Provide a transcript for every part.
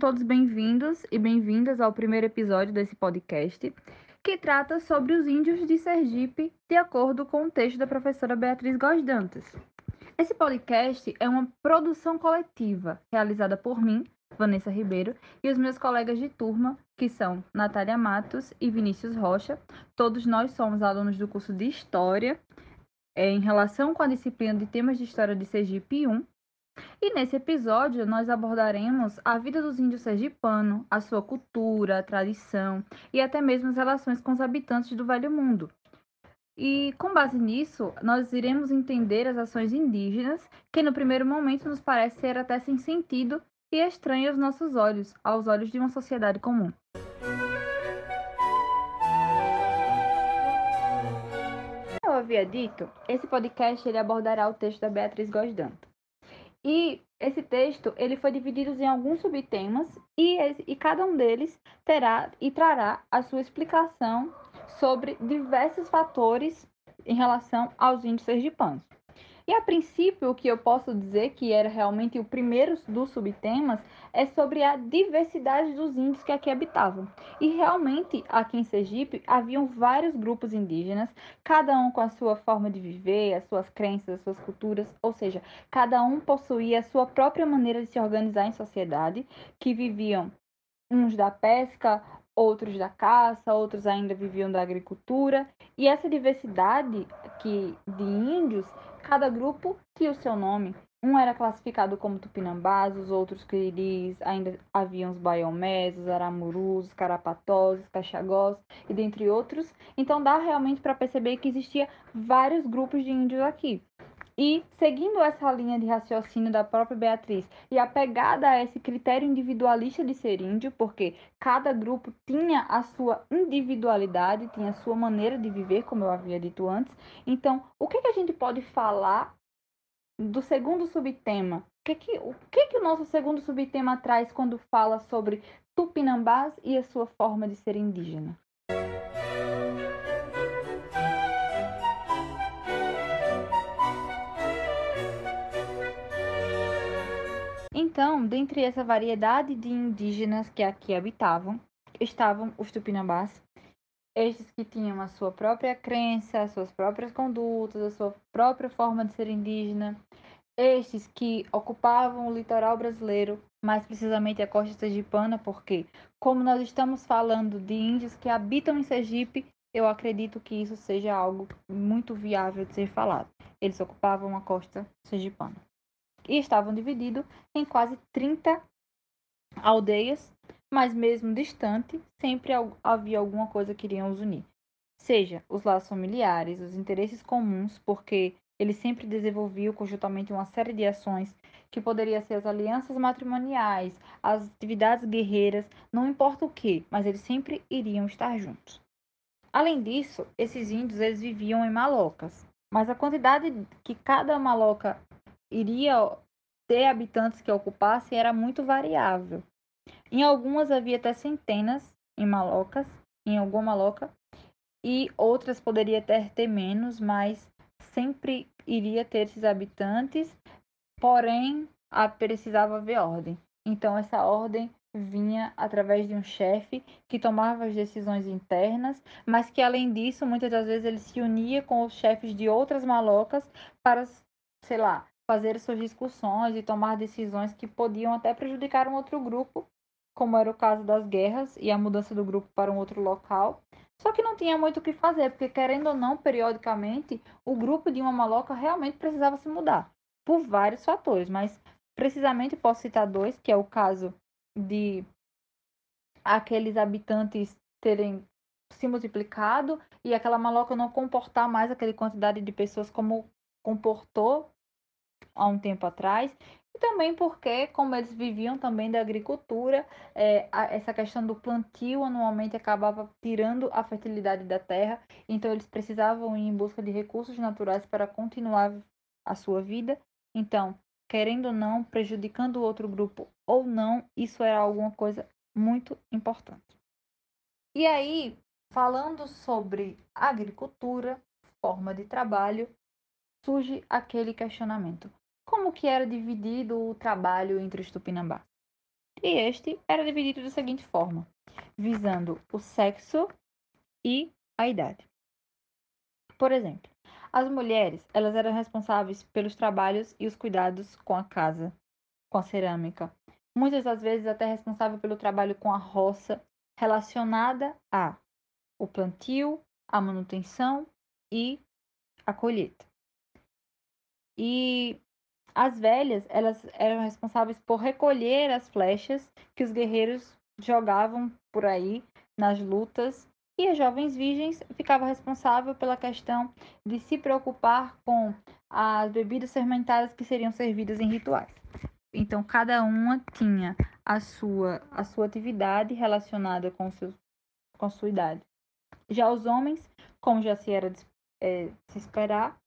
todos bem-vindos e bem-vindas ao primeiro episódio desse podcast, que trata sobre os índios de Sergipe, de acordo com o texto da professora Beatriz Góes Dantas. Esse podcast é uma produção coletiva realizada por mim, Vanessa Ribeiro, e os meus colegas de turma, que são Natália Matos e Vinícius Rocha. Todos nós somos alunos do curso de História, é, em relação com a disciplina de temas de História de Sergipe 1, e nesse episódio nós abordaremos a vida dos índios sergipanos, a sua cultura, tradição e até mesmo as relações com os habitantes do Velho Mundo. E com base nisso, nós iremos entender as ações indígenas, que no primeiro momento nos parece ser até sem sentido e estranho aos nossos olhos, aos olhos de uma sociedade comum. Como eu havia dito, esse podcast ele abordará o texto da Beatriz Gosdanto. E esse texto ele foi dividido em alguns subtemas e, e cada um deles terá e trará a sua explicação sobre diversos fatores em relação aos índios sergipanos. E a princípio, o que eu posso dizer que era realmente o primeiro dos subtemas é sobre a diversidade dos índios que aqui habitavam. E realmente, aqui em Sergipe, haviam vários grupos indígenas, cada um com a sua forma de viver, as suas crenças, as suas culturas, ou seja, cada um possuía a sua própria maneira de se organizar em sociedade, que viviam uns da pesca, outros da caça, outros ainda viviam da agricultura. E essa diversidade que de índios Cada grupo tinha o seu nome. Um era classificado como tupinambás, os outros quiris, ainda haviam os baiomés, os aramurus, os carapatós, os e dentre outros. Então dá realmente para perceber que existia vários grupos de índios aqui. E seguindo essa linha de raciocínio da própria Beatriz e apegada a esse critério individualista de ser índio, porque cada grupo tinha a sua individualidade, tinha a sua maneira de viver, como eu havia dito antes. Então, o que, que a gente pode falar do segundo subtema? O que, que, o que, que o nosso segundo subtema traz quando fala sobre tupinambás e a sua forma de ser indígena? Então, dentre essa variedade de indígenas que aqui habitavam, estavam os tupinambás, estes que tinham a sua própria crença, as suas próprias condutas, a sua própria forma de ser indígena, estes que ocupavam o litoral brasileiro, mais precisamente a costa sergipana, porque, como nós estamos falando de índios que habitam em Sergipe, eu acredito que isso seja algo muito viável de ser falado. Eles ocupavam a costa sergipana e estavam divididos em quase 30 aldeias, mas mesmo distante, sempre havia alguma coisa que iriam os unir. Seja os laços familiares, os interesses comuns, porque ele sempre desenvolviam conjuntamente uma série de ações que poderia ser as alianças matrimoniais, as atividades guerreiras, não importa o que, mas eles sempre iriam estar juntos. Além disso, esses índios eles viviam em malocas, mas a quantidade que cada maloca iria ter habitantes que ocupassem era muito variável. Em algumas havia até centenas em malocas, em alguma maloca, e outras poderia até ter menos, mas sempre iria ter esses habitantes, porém a precisava haver ordem. Então essa ordem vinha através de um chefe que tomava as decisões internas, mas que além disso, muitas das vezes ele se unia com os chefes de outras malocas para, sei lá, fazer suas discussões e tomar decisões que podiam até prejudicar um outro grupo, como era o caso das guerras e a mudança do grupo para um outro local. Só que não tinha muito o que fazer, porque querendo ou não, periodicamente, o grupo de uma maloca realmente precisava se mudar, por vários fatores, mas precisamente posso citar dois, que é o caso de aqueles habitantes terem se multiplicado e aquela maloca não comportar mais aquela quantidade de pessoas como comportou há um tempo atrás, e também porque, como eles viviam também da agricultura, é, a, essa questão do plantio anualmente acabava tirando a fertilidade da terra, então eles precisavam ir em busca de recursos naturais para continuar a sua vida. Então, querendo ou não, prejudicando o outro grupo ou não, isso era alguma coisa muito importante. E aí, falando sobre agricultura, forma de trabalho, surge aquele questionamento como que era dividido o trabalho entre os tupinambás. E este era dividido da seguinte forma: visando o sexo e a idade. Por exemplo, as mulheres, elas eram responsáveis pelos trabalhos e os cuidados com a casa, com a cerâmica. Muitas das vezes até responsável pelo trabalho com a roça relacionada a o plantio, a manutenção e a colheita. E as velhas, elas eram responsáveis por recolher as flechas que os guerreiros jogavam por aí nas lutas e as jovens virgens ficavam responsáveis pela questão de se preocupar com as bebidas fermentadas que seriam servidas em rituais. Então, cada uma tinha a sua, a sua atividade relacionada com, seu, com a sua idade. Já os homens, como já se era de é, se esperar,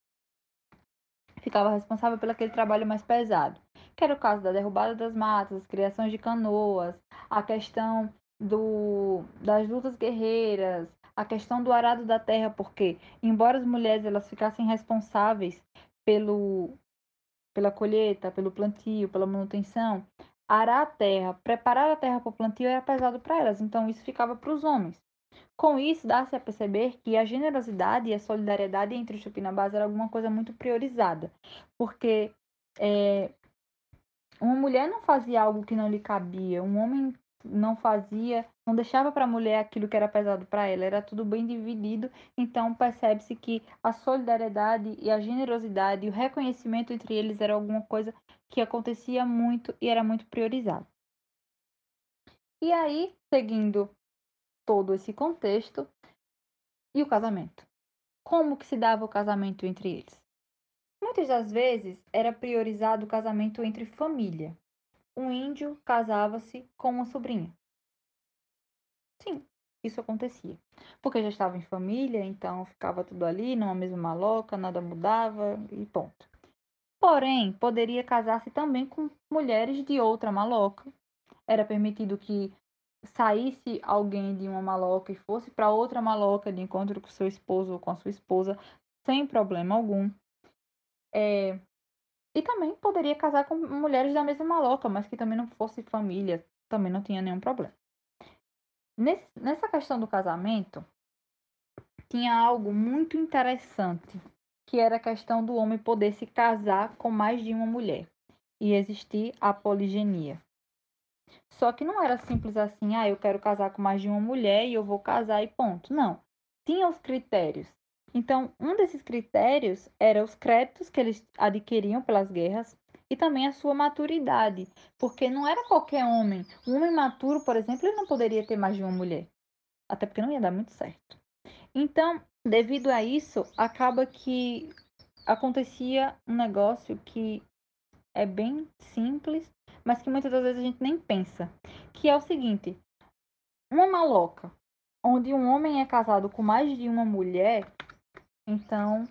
ficava responsável pelo aquele trabalho mais pesado, que era o caso da derrubada das matas, as criações de canoas, a questão do, das lutas guerreiras, a questão do arado da terra, porque embora as mulheres elas ficassem responsáveis pelo pela colheita, pelo plantio, pela manutenção, arar a terra, preparar a terra para o plantio era pesado para elas, então isso ficava para os homens. Com isso, dá-se a perceber que a generosidade e a solidariedade entre os tupinambás era alguma coisa muito priorizada, porque é, uma mulher não fazia algo que não lhe cabia, um homem não fazia, não deixava para a mulher aquilo que era pesado para ela, era tudo bem dividido. Então percebe-se que a solidariedade e a generosidade e o reconhecimento entre eles era alguma coisa que acontecia muito e era muito priorizado. E aí, seguindo todo esse contexto, e o casamento? Como que se dava o casamento entre eles? Muitas das vezes era priorizado o casamento entre família, um índio casava-se com uma sobrinha. Sim, isso acontecia. Porque já estava em família, então ficava tudo ali, numa mesma maloca, nada mudava e ponto. Porém, poderia casar-se também com mulheres de outra maloca. Era permitido que saísse alguém de uma maloca e fosse para outra maloca de encontro com seu esposo ou com a sua esposa, sem problema algum. É, e também poderia casar com mulheres da mesma maloca, mas que também não fosse família, também não tinha nenhum problema. Nesse, nessa questão do casamento, tinha algo muito interessante, que era a questão do homem poder se casar com mais de uma mulher e existir a poligenia. Só que não era simples assim, ah, eu quero casar com mais de uma mulher e eu vou casar e ponto. Não. Tinha os critérios. Então, um desses critérios era os créditos que eles adquiriam pelas guerras e também a sua maturidade, porque não era qualquer homem. Um homem maturo, por exemplo, ele não poderia ter mais de uma mulher, até porque não ia dar muito certo. Então, devido a isso, acaba que acontecia um negócio que é bem simples, mas que muitas das vezes a gente nem pensa, que é o seguinte: uma maloca onde um homem é casado com mais de uma mulher, então,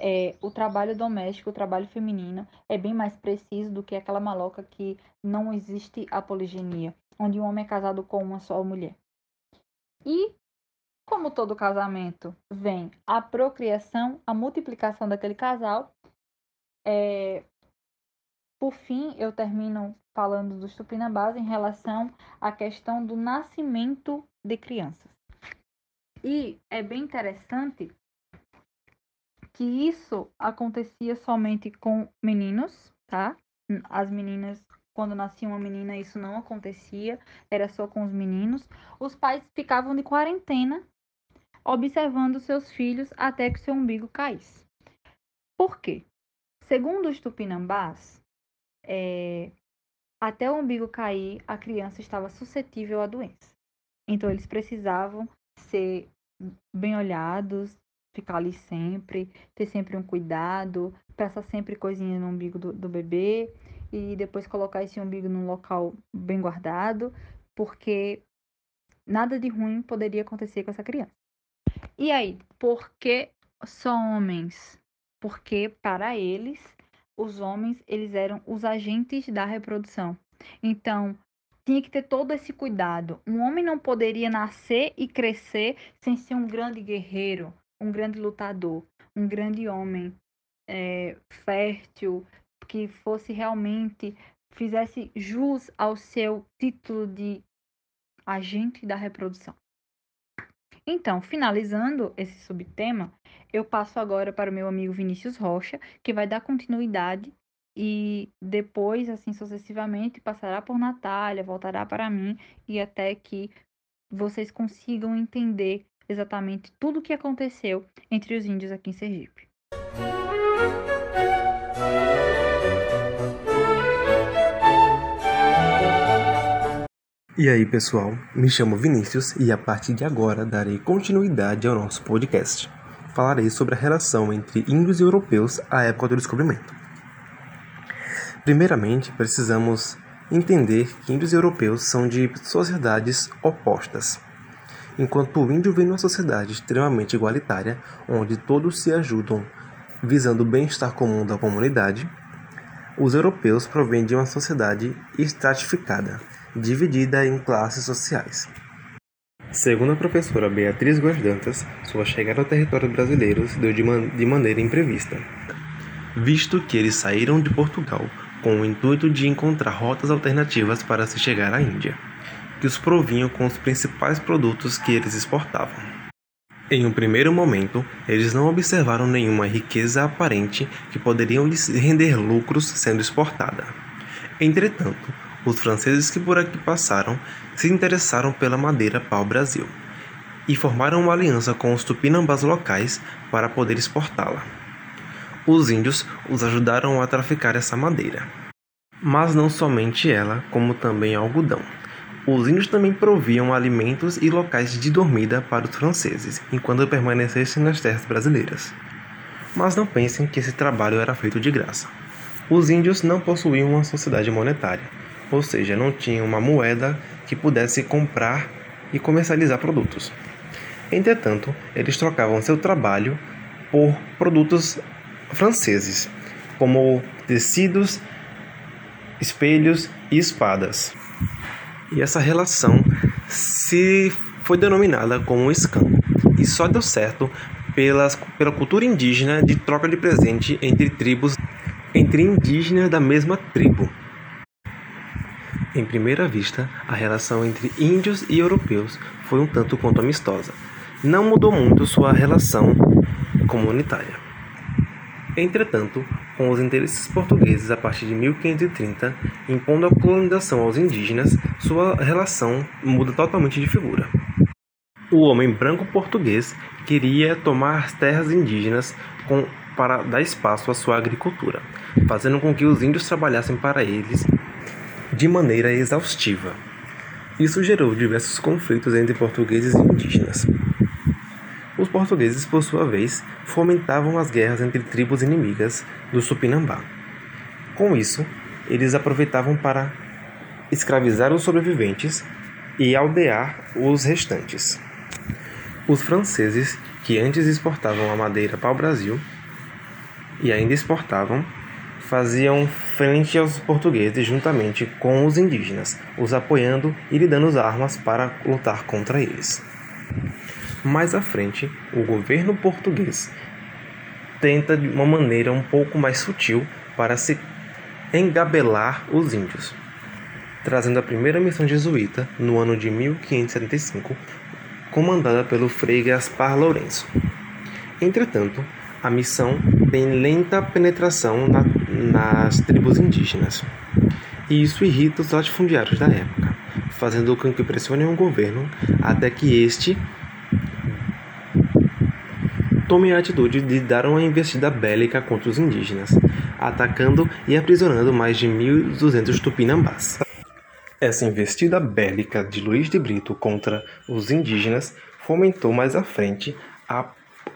é, o trabalho doméstico, o trabalho feminino, é bem mais preciso do que aquela maloca que não existe a poligenia, onde um homem é casado com uma só mulher. E, como todo casamento, vem a procriação, a multiplicação daquele casal. É, por fim, eu termino falando dos tupinambás em relação à questão do nascimento de crianças. E é bem interessante que isso acontecia somente com meninos, tá? As meninas, quando nascia uma menina, isso não acontecia, era só com os meninos. Os pais ficavam de quarentena, observando seus filhos até que seu umbigo caísse. Por quê? Segundo os tupinambás, é, até o umbigo cair, a criança estava suscetível à doença. Então, eles precisavam ser bem olhados, ficar ali sempre, ter sempre um cuidado, passar sempre coisinha no umbigo do, do bebê e depois colocar esse umbigo num local bem guardado, porque nada de ruim poderia acontecer com essa criança. E aí, por que só homens? Porque para eles, os homens, eles eram os agentes da reprodução. Então, tinha que ter todo esse cuidado. Um homem não poderia nascer e crescer sem ser um grande guerreiro, um grande lutador, um grande homem é, fértil, que fosse realmente fizesse jus ao seu título de agente da reprodução. Então, finalizando esse subtema, eu passo agora para o meu amigo Vinícius Rocha, que vai dar continuidade e depois, assim sucessivamente, passará por Natália, voltará para mim e até que vocês consigam entender exatamente tudo o que aconteceu entre os índios aqui em Sergipe. E aí, pessoal? Me chamo Vinícius e a partir de agora darei continuidade ao nosso podcast. Falarei sobre a relação entre índios e europeus à época do descobrimento. Primeiramente, precisamos entender que índios e europeus são de sociedades opostas. Enquanto o índio vem numa sociedade extremamente igualitária, onde todos se ajudam visando o bem-estar comum da comunidade, os europeus provêm de uma sociedade estratificada, dividida em classes sociais. Segundo a professora Beatriz Guardantas, sua chegada ao território brasileiro se deu de, man de maneira imprevista, visto que eles saíram de Portugal com o intuito de encontrar rotas alternativas para se chegar à Índia, que os provinham com os principais produtos que eles exportavam. Em um primeiro momento, eles não observaram nenhuma riqueza aparente que poderiam lhes render lucros sendo exportada. Entretanto, os franceses que por aqui passaram se interessaram pela madeira pau-brasil e formaram uma aliança com os tupinambás locais para poder exportá-la. Os índios os ajudaram a traficar essa madeira. Mas não somente ela, como também algodão. Os índios também proviam alimentos e locais de dormida para os franceses, enquanto permanecessem nas terras brasileiras. Mas não pensem que esse trabalho era feito de graça. Os índios não possuíam uma sociedade monetária, ou seja, não tinham uma moeda que pudesse comprar e comercializar produtos. Entretanto, eles trocavam seu trabalho por produtos franceses, como tecidos, espelhos e espadas. E essa relação se foi denominada como escambo e só deu certo pelas, pela cultura indígena de troca de presente entre tribos entre indígenas da mesma tribo. Em primeira vista, a relação entre índios e europeus foi um tanto quanto amistosa. Não mudou muito sua relação comunitária. Entretanto, com os interesses portugueses a partir de 1530 impondo a colonização aos indígenas, sua relação muda totalmente de figura. O homem branco português queria tomar as terras indígenas com, para dar espaço à sua agricultura, fazendo com que os índios trabalhassem para eles de maneira exaustiva. Isso gerou diversos conflitos entre portugueses e indígenas. Os portugueses, por sua vez, fomentavam as guerras entre tribos inimigas do Supinambá. Com isso, eles aproveitavam para escravizar os sobreviventes e aldear os restantes. Os franceses, que antes exportavam a madeira para o Brasil e ainda exportavam, faziam frente aos portugueses juntamente com os indígenas, os apoiando e lhe dando armas para lutar contra eles. Mais à frente, o governo português tenta de uma maneira um pouco mais sutil para se engabelar os índios, trazendo a primeira missão jesuíta no ano de 1575, comandada pelo frei Gaspar Lourenço. Entretanto, a missão tem lenta penetração na, nas tribos indígenas, e isso irrita os latifundiários da época, fazendo com que pressionem o governo até que este tome a atitude de dar uma investida bélica contra os indígenas, atacando e aprisionando mais de 1.200 tupinambás. Essa investida bélica de Luiz de Brito contra os indígenas fomentou mais à frente a,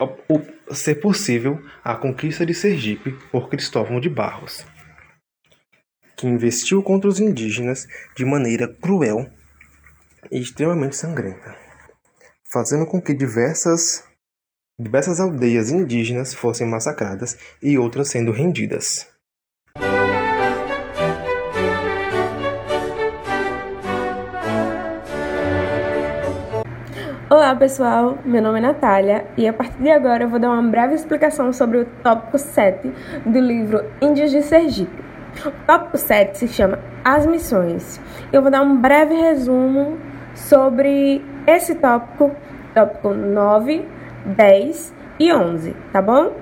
a ser possível a conquista de Sergipe por Cristóvão de Barros, que investiu contra os indígenas de maneira cruel e extremamente sangrenta, fazendo com que diversas Diversas aldeias indígenas fossem massacradas e outras sendo rendidas. Olá pessoal, meu nome é Natália e a partir de agora eu vou dar uma breve explicação sobre o tópico 7 do livro Índios de Sergipe. O tópico 7 se chama As Missões. Eu vou dar um breve resumo sobre esse tópico, tópico 9, 10 e 11, tá bom?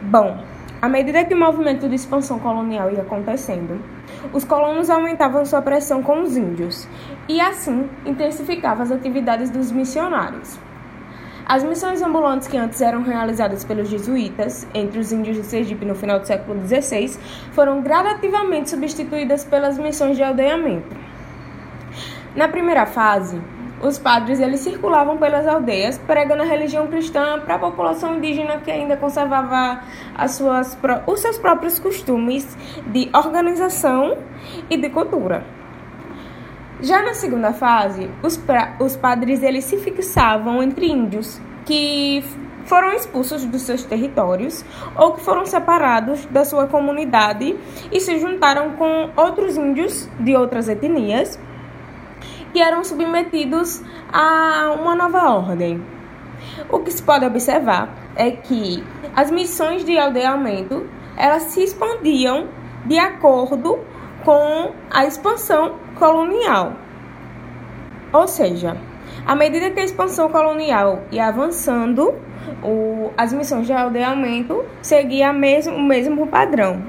Bom, à medida que o movimento de expansão colonial ia acontecendo, os colonos aumentavam sua pressão com os índios e, assim, intensificavam as atividades dos missionários. As missões ambulantes que antes eram realizadas pelos jesuítas entre os índios de Sergipe no final do século XVI foram gradativamente substituídas pelas missões de aldeamento. Na primeira fase, os padres eles circulavam pelas aldeias pregando a religião cristã para a população indígena que ainda conservava as suas, os seus próprios costumes de organização e de cultura. Já na segunda fase, os, pra, os padres eles se fixavam entre índios que foram expulsos dos seus territórios ou que foram separados da sua comunidade e se juntaram com outros índios de outras etnias que eram submetidos a uma nova ordem. O que se pode observar é que as missões de aldeamento elas se expandiam de acordo com a expansão colonial. Ou seja, à medida que a expansão colonial ia avançando, o, as missões de aldeamento seguiam mesmo, o mesmo padrão.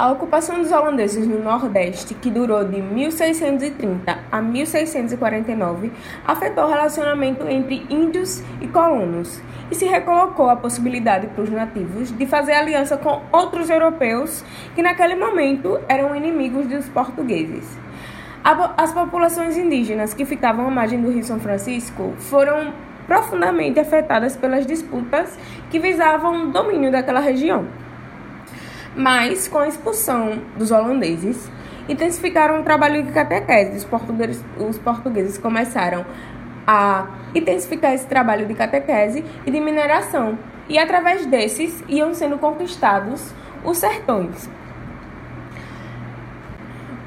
A ocupação dos holandeses no Nordeste, que durou de 1630 a 1649, afetou o relacionamento entre índios e colonos e se recolocou a possibilidade para os nativos de fazer aliança com outros europeus que naquele momento eram inimigos dos portugueses. As populações indígenas que ficavam à margem do Rio São Francisco foram profundamente afetadas pelas disputas que visavam o domínio daquela região. Mas, com a expulsão dos holandeses, intensificaram o trabalho de catequese. Os portugueses, os portugueses começaram a intensificar esse trabalho de catequese e de mineração. E através desses iam sendo conquistados os sertões.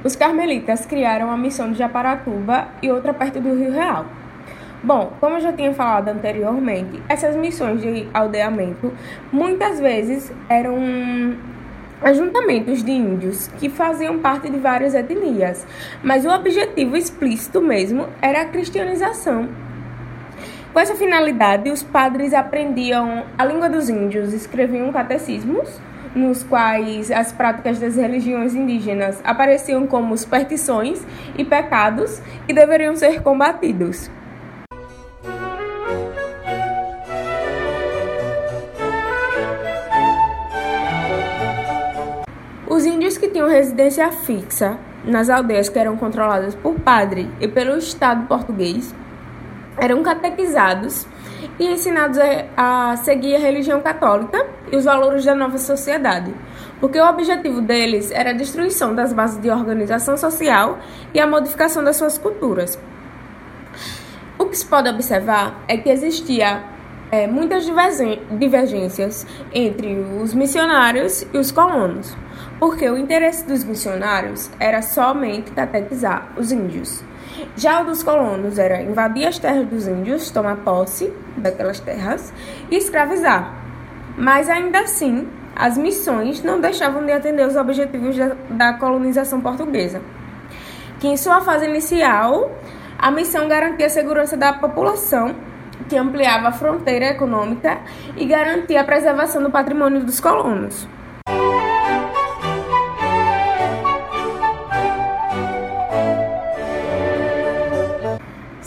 Os carmelitas criaram a missão de Japaratuba e outra perto do Rio Real. Bom, como eu já tinha falado anteriormente, essas missões de aldeamento muitas vezes eram ajuntamentos de índios que faziam parte de várias etnias, mas o objetivo explícito mesmo era a cristianização. Com essa finalidade, os padres aprendiam a língua dos índios, escreviam catecismos, nos quais as práticas das religiões indígenas apareciam como superstições e pecados que deveriam ser combatidos. Tinham residência fixa nas aldeias que eram controladas por padre e pelo Estado português eram catequizados e ensinados a, seguir a religião católica e os valores da nova sociedade, porque o objetivo deles era a destruição das bases de organização social e a modificação das suas culturas. O que se pode observar é que existia é, muitas divergências entre os missionários e os colonos porque o interesse dos missionários era somente catequizar os índios. Já o dos colonos era invadir as terras dos índios, tomar posse daquelas terras e escravizar. Mas ainda assim, as missões não deixavam de atender os objetivos da, colonização portuguesa, que em sua fase inicial, a missão garantia a segurança da população, que ampliava a fronteira econômica e garantia a preservação do patrimônio dos colonos.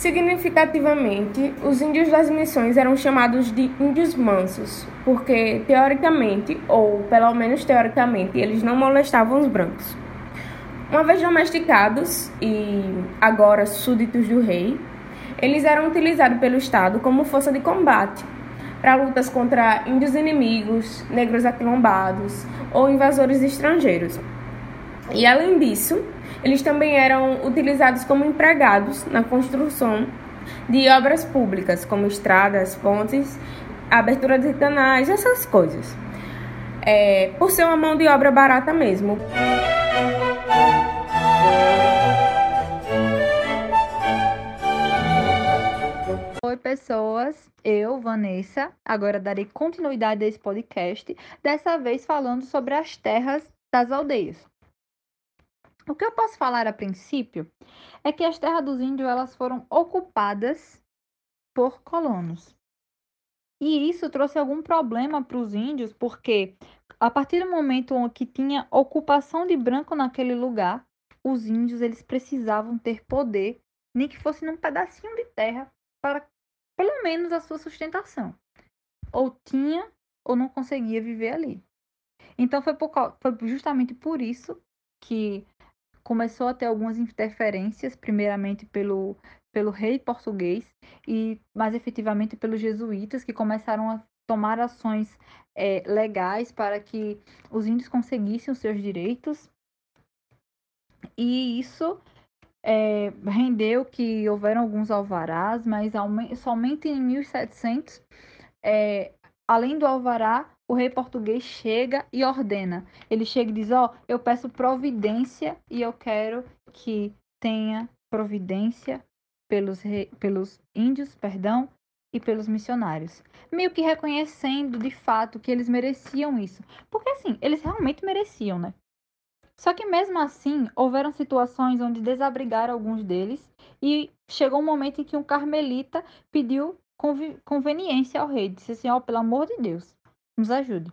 Significativamente, os índios das missões eram chamados de índios mansos, porque teoricamente, ou pelo menos teoricamente, eles não molestavam os brancos. Uma vez domesticados e agora súditos do rei, eles eram utilizados pelo Estado como força de combate para lutas contra índios inimigos, negros aquilombados ou invasores estrangeiros. E além disso, eles também eram utilizados como empregados na construção de obras públicas, como estradas, pontes, abertura de canais, essas coisas. é, por ser uma mão de obra barata mesmo. Oi, pessoas. Eu, Vanessa, agora darei continuidade a esse podcast, dessa vez falando sobre as terras das aldeias. O que eu posso falar a princípio é que as terras dos índios elas foram ocupadas por colonos. E isso trouxe algum problema para os índios, porque a partir do momento que tinha ocupação de branco naquele lugar, os índios eles precisavam ter poder, nem que fosse num pedacinho de terra, para pelo menos a sua sustentação. Ou tinha ou não conseguia viver ali. Então foi, por, foi justamente por isso que começou a ter algumas interferências, primeiramente pelo, pelo rei português e mais efetivamente pelos jesuítas, que começaram a tomar ações é, legais para que os índios conseguissem os seus direitos. E isso é, rendeu que houveram alguns alvarás, mas somente em 1700, é, além do alvará, o rei português chega e ordena. Ele chega e diz: Ó, oh, eu peço providência e eu quero que tenha providência pelos, rei, pelos índios, perdão, e pelos missionários. Meio que reconhecendo de fato que eles mereciam isso. Porque assim, eles realmente mereciam, né? Só que mesmo assim, houveram situações onde desabrigaram alguns deles e chegou um momento em que um carmelita pediu conveniência ao rei. Disse assim: Ó, oh, pelo amor de Deus, nos ajude.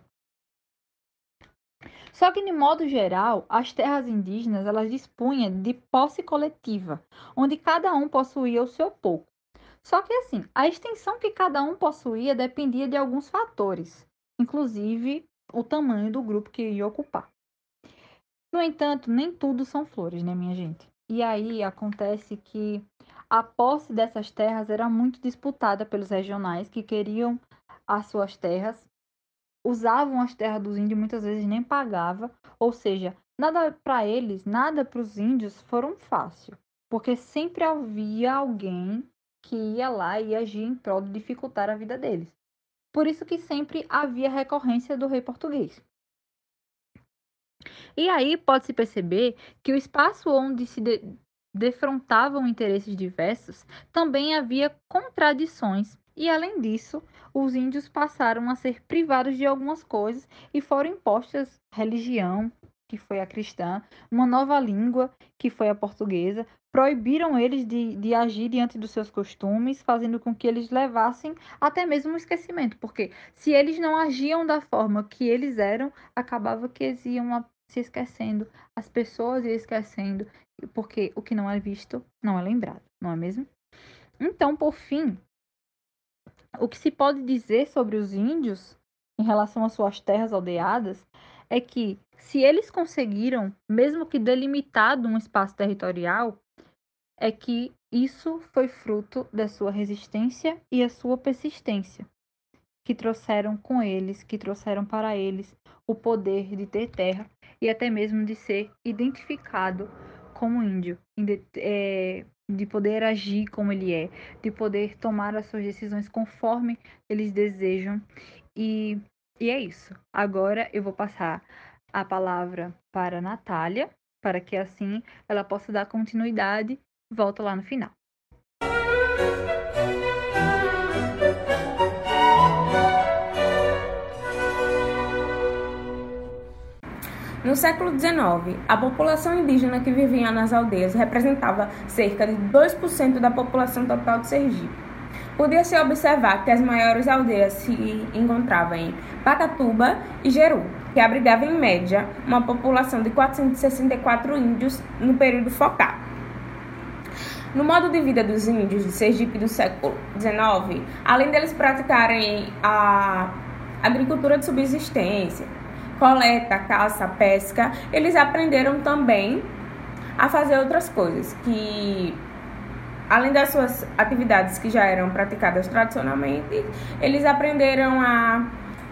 Só que, de modo geral, as terras indígenas elas dispunham de posse coletiva, onde cada um possuía o seu pouco. Só que, assim, a extensão que cada um possuía dependia de alguns fatores, inclusive o tamanho do grupo que ia ocupar. No entanto, nem tudo são flores, né, minha gente? E aí acontece que a posse dessas terras era muito disputada pelos regionais que queriam as suas terras usavam as terras dos índios muitas vezes nem pagava, ou seja, nada para eles, nada para os índios foram fácil, porque sempre havia alguém que ia lá e agia em prol de dificultar a vida deles. Por isso que sempre havia recorrência do rei português. E aí pode-se perceber que o espaço onde se de defrontavam interesses diversos também havia contradições e além disso, os índios passaram a ser privados de algumas coisas e foram impostas religião, que foi a cristã, uma nova língua, que foi a portuguesa, proibiram eles de, de agir diante dos seus costumes, fazendo com que eles levassem até mesmo o esquecimento, porque se eles não agiam da forma que eles eram, acabava que eles iam se esquecendo, as pessoas iam esquecendo, porque o que não é visto não é lembrado, não é mesmo? Então, por fim, o que se pode dizer sobre os índios em relação às suas terras aldeadas é que, se eles conseguiram, mesmo que delimitado um espaço territorial, é que isso foi fruto da sua resistência e a sua persistência, que trouxeram com eles, que trouxeram para eles o poder de ter terra e até mesmo de ser identificado como índio, é, de poder agir como ele é, de poder tomar as suas decisões conforme eles desejam. E, e é isso. Agora eu vou passar a palavra para a Natália, para que assim ela possa dar continuidade. Volta lá no final. No século XIX, a população indígena que vivia nas aldeias representava cerca de 2% da população total de Sergipe. Podia-se observar que as maiores aldeias se encontravam em Pacatuba e Jeru, que abrigavam em média uma população de 464 índios no período focal. No modo de vida dos índios de Sergipe do século XIX, além deles praticarem a agricultura de subsistência, coleta, caça, pesca, eles aprenderam também a fazer outras coisas que além das suas atividades que já eram praticadas tradicionalmente, eles aprenderam a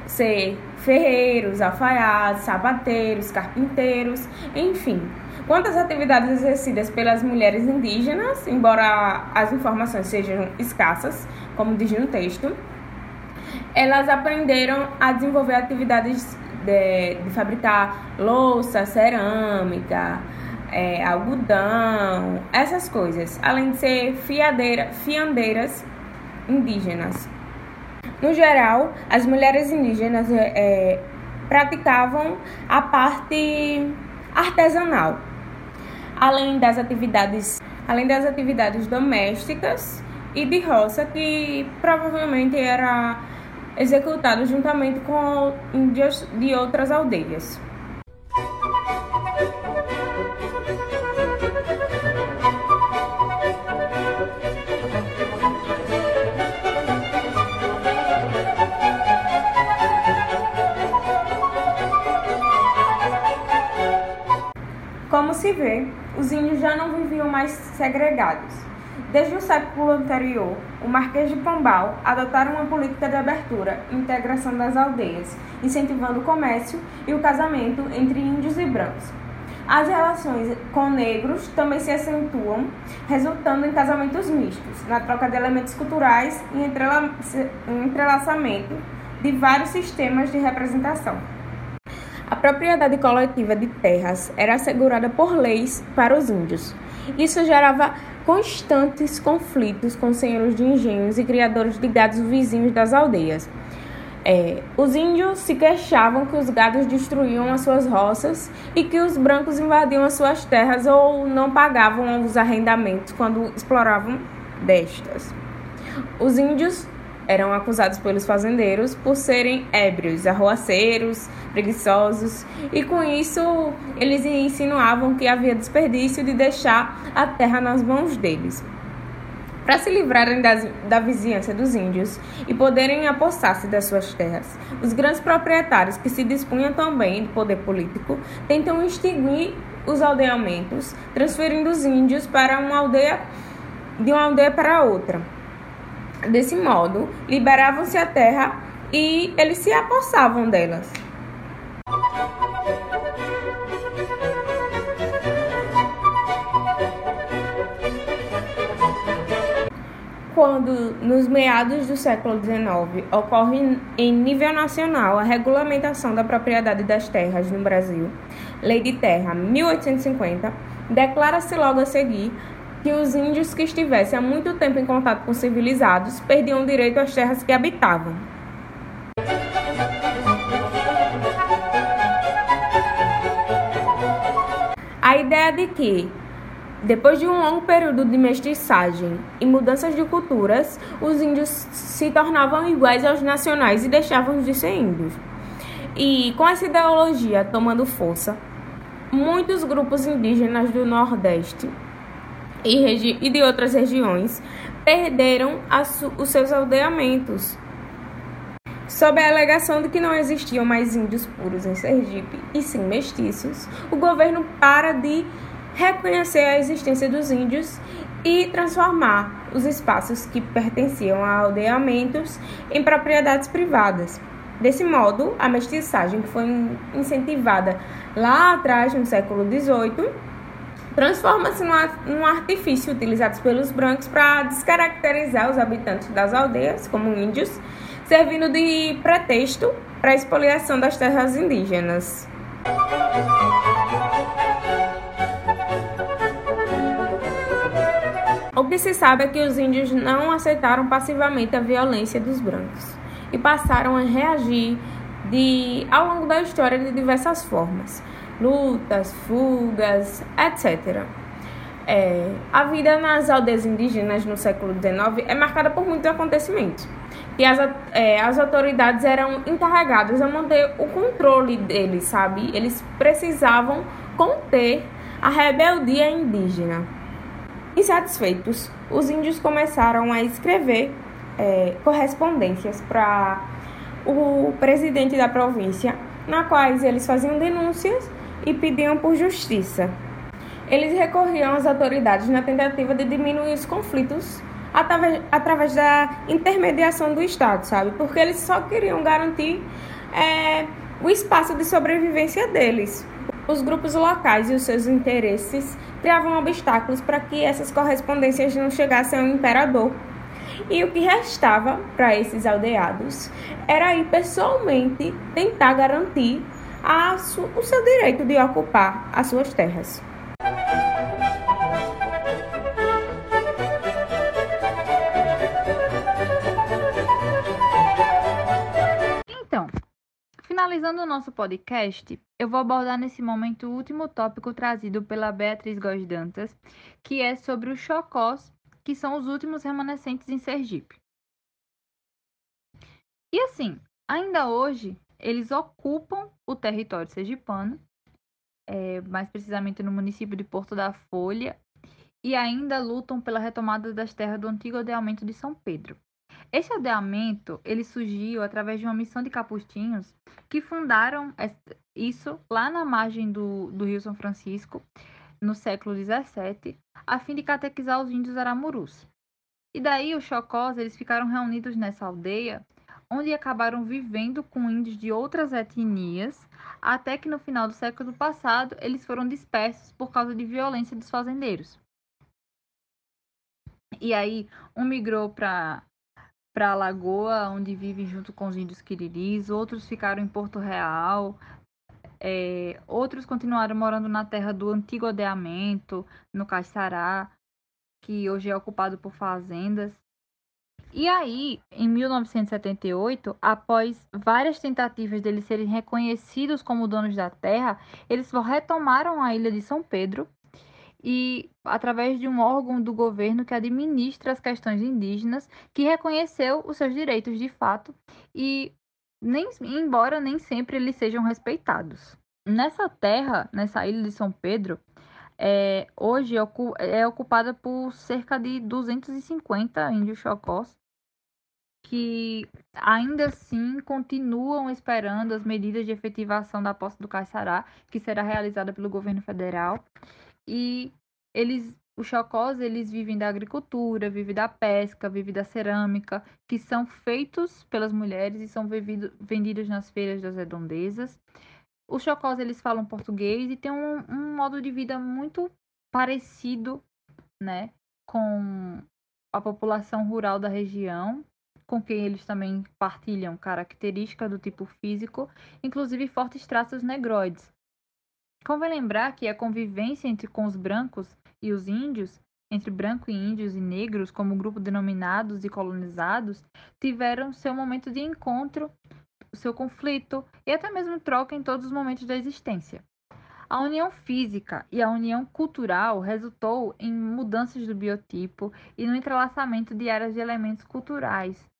ser ferreiros, alfaiates, sapateiros, carpinteiros, enfim. Quantas atividades exercidas pelas mulheres indígenas, embora as informações sejam escassas, como diz no texto, elas aprenderam a desenvolver atividades de, de fabricar louça, cerâmica, é, algodão, essas coisas, além de ser fiadeira, fiandeiras indígenas. No geral, as mulheres indígenas é, é, praticavam a parte artesanal, além das atividades, além das atividades domésticas e de roça que provavelmente era executado juntamente com índios de outras aldeias. Como se vê, os índios já não viviam mais segregados. Desde o século anterior, o Marquês de Pombal adotaram uma política de abertura e integração das aldeias, incentivando o comércio e o casamento entre índios e brancos. As relações com negros também se acentuam, resultando em casamentos mistos, na troca de elementos culturais e entrelaçamento de vários sistemas de representação. A propriedade coletiva de terras era assegurada por leis para os índios. Isso gerava constantes conflitos com senhores de engenhos e criadores de gados vizinhos das aldeias. É, os índios se queixavam que os gados destruíam as suas roças e que os brancos invadiam as suas terras ou não pagavam os arrendamentos quando exploravam destas. Os índios eram acusados pelos fazendeiros por serem ébrios, arroaceiros, preguiçosos, e com isso eles insinuavam que havia desperdício de deixar a terra nas mãos deles. Para se livrarem das, da vizinhança dos índios e poderem apossar-se das suas terras, os grandes proprietários, que se dispunham também de poder político, tentam extinguir os aldeamentos, transferindo os índios para uma aldeia de uma aldeia para outra. Desse modo, liberavam-se a terra e eles se apossavam delas. Quando, nos meados do século XIX, ocorre em nível nacional a regulamentação da propriedade das terras no Brasil, Lei de Terra 1850, declara-se logo a seguir que os índios que estivessem há muito tempo em contato com civilizados perdiam direito às terras que habitavam. A ideia de que, depois de um longo período de mestiçagem e mudanças de culturas, os índios se tornavam iguais aos nacionais e deixavam de ser índios. E com essa ideologia tomando força, muitos grupos indígenas do Nordeste e, e de outras regiões perderam os seus aldeamentos. Sob a alegação de que não existiam mais índios puros em Sergipe e sim mestiços, o governo para de reconhecer a existência dos índios e transformar os espaços que pertenciam a aldeamentos em propriedades privadas. Desse modo, a mestiçagem que foi incentivada lá atrás, no século XVIII, transforma-se num artifício utilizado pelos brancos para descaracterizar os habitantes das aldeias como índios, servindo de pretexto para a expoliação das terras indígenas. O que se sabe é que os índios não aceitaram passivamente a violência dos brancos e passaram a reagir de, ao longo da história de diversas formas lutas, fugas, etc. É, a vida nas aldeias indígenas no século XIX é marcada por muitos acontecimentos. E as, é, as autoridades eram encarregadas a manter o controle deles, sabe? Eles precisavam conter a rebeldia indígena. Insatisfeitos, os índios começaram a escrever é, correspondências para o presidente da província, na quais eles faziam denúncias e pediam por justiça. Eles recorriam às autoridades na tentativa de diminuir os conflitos através, através da intermediação do Estado, sabe? Porque eles só queriam garantir é, o espaço de sobrevivência deles. Os grupos locais e os seus interesses criavam obstáculos para que essas correspondências não chegassem ao imperador. E o que restava para esses aldeados era ir pessoalmente tentar garantir a o seu direito de ocupar as suas terras. Então, finalizando o nosso podcast, eu vou abordar nesse momento o último tópico trazido pela Beatriz Góes Dantas, que é sobre os chocós, que são os últimos remanescentes em Sergipe. E assim, ainda hoje, eles ocupam o território sergipano, é, mais precisamente no município de Porto da Folha, e ainda lutam pela retomada das terras do antigo aldeamento de São Pedro. Esse aldeamento ele surgiu através de uma missão de capuchinhos que fundaram isso lá na margem do, do Rio São Francisco, no século XVII, a fim de catequizar os índios aramurus. E daí os chocós eles ficaram reunidos nessa aldeia onde acabaram vivendo com índios de outras etnias, até que no final do século passado eles foram dispersos por causa de violência dos fazendeiros. E aí, um migrou para para a Lagoa, onde vivem junto com os índios quiriris, outros ficaram em Porto Real, é, outros continuaram morando na terra do antigo aldeamento, no Caixará, que hoje é ocupado por fazendas. E aí, em 1978, após várias tentativas deles serem reconhecidos como donos da terra, eles retomaram a ilha de São Pedro e através de um órgão do governo que administra as questões indígenas, que reconheceu os seus direitos de fato e nem embora nem sempre eles sejam respeitados. Nessa terra, nessa ilha de São Pedro, é, hoje é ocupada por cerca de 250 índios chocós que ainda assim continuam esperando as medidas de efetivação da posse do Caixará, que será realizada pelo governo federal. E eles, os chocós, eles vivem da agricultura, vivem da pesca, vivem da cerâmica, que são feitos pelas mulheres e são vendidos nas feiras das redondezas. Os chocós, eles falam português e têm um, um modo de vida muito parecido, né, com a população rural da região, com quem eles também partilham características do tipo físico, inclusive fortes traços negroides. Convém lembrar que a convivência entre com os brancos e os índios, entre branco e índios e negros como grupo denominados e colonizados, tiveram seu momento de encontro, seu conflito e até mesmo troca em todos os momentos da existência. A união física e a união cultural resultou em mudanças do biotipo e no entrelaçamento de áreas de elementos culturais,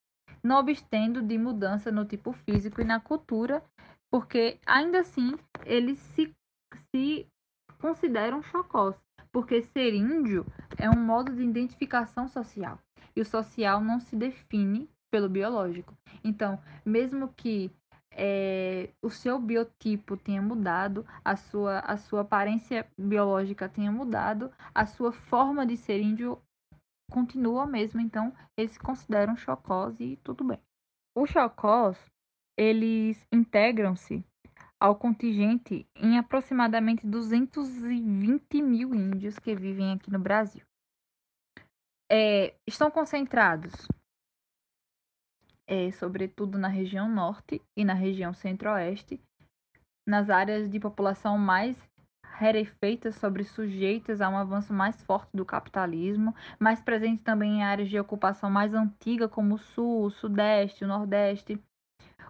não obstando de mudança no tipo físico e na cultura, porque ainda assim eles se, se consideram chocós, porque ser índio é um modo de identificação social, e o social não se define pelo biológico. Então, mesmo que é, o seu biotipo tenha mudado, a sua, a sua aparência biológica tenha mudado, a sua forma de ser índio continua mesmo, então eles se consideram chocós e tudo bem. Os chocós, eles integram-se ao contingente em aproximadamente 220 mil índios que vivem aqui no Brasil. É, estão concentrados, é, sobretudo na região norte e na região centro-oeste, nas áreas de população mais rarefeitas sobre sujeitas a um avanço mais forte do capitalismo, mais presente também em áreas de ocupação mais antiga como o Sul, o Sudeste, o Nordeste.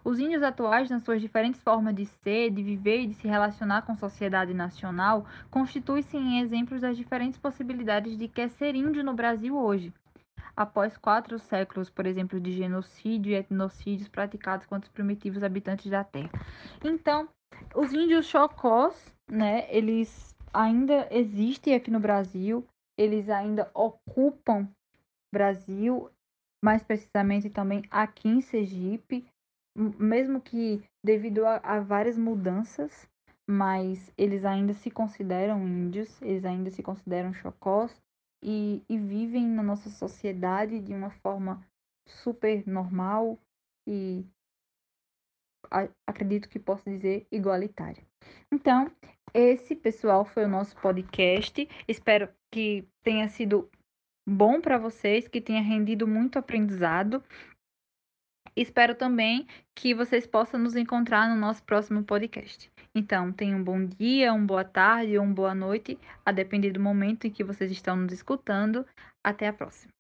Os índios atuais, nas suas diferentes formas de ser, de viver e de se relacionar com a sociedade nacional, constituem-se em exemplos das diferentes possibilidades de que é ser índio no Brasil hoje. Após quatro séculos, por exemplo, de genocídio e etnocídios praticados contra os primitivos habitantes da Terra. Então, os índios chocós, né, eles ainda existem aqui no Brasil, eles ainda ocupam Brasil, mais precisamente também aqui em Sergipe, mesmo que devido a, a várias mudanças, mas eles ainda se consideram índios, eles ainda se consideram chocós e, e vivem na nossa sociedade de uma forma super normal e acredito que posso dizer igualitária. Então, esse, pessoal, foi o nosso podcast. Espero que tenha sido bom para vocês, que tenha rendido muito aprendizado. Espero também que vocês possam nos encontrar no nosso próximo podcast. Então, tenham um bom dia, uma boa tarde ou uma boa noite, a depender do momento em que vocês estão nos escutando. Até a próxima.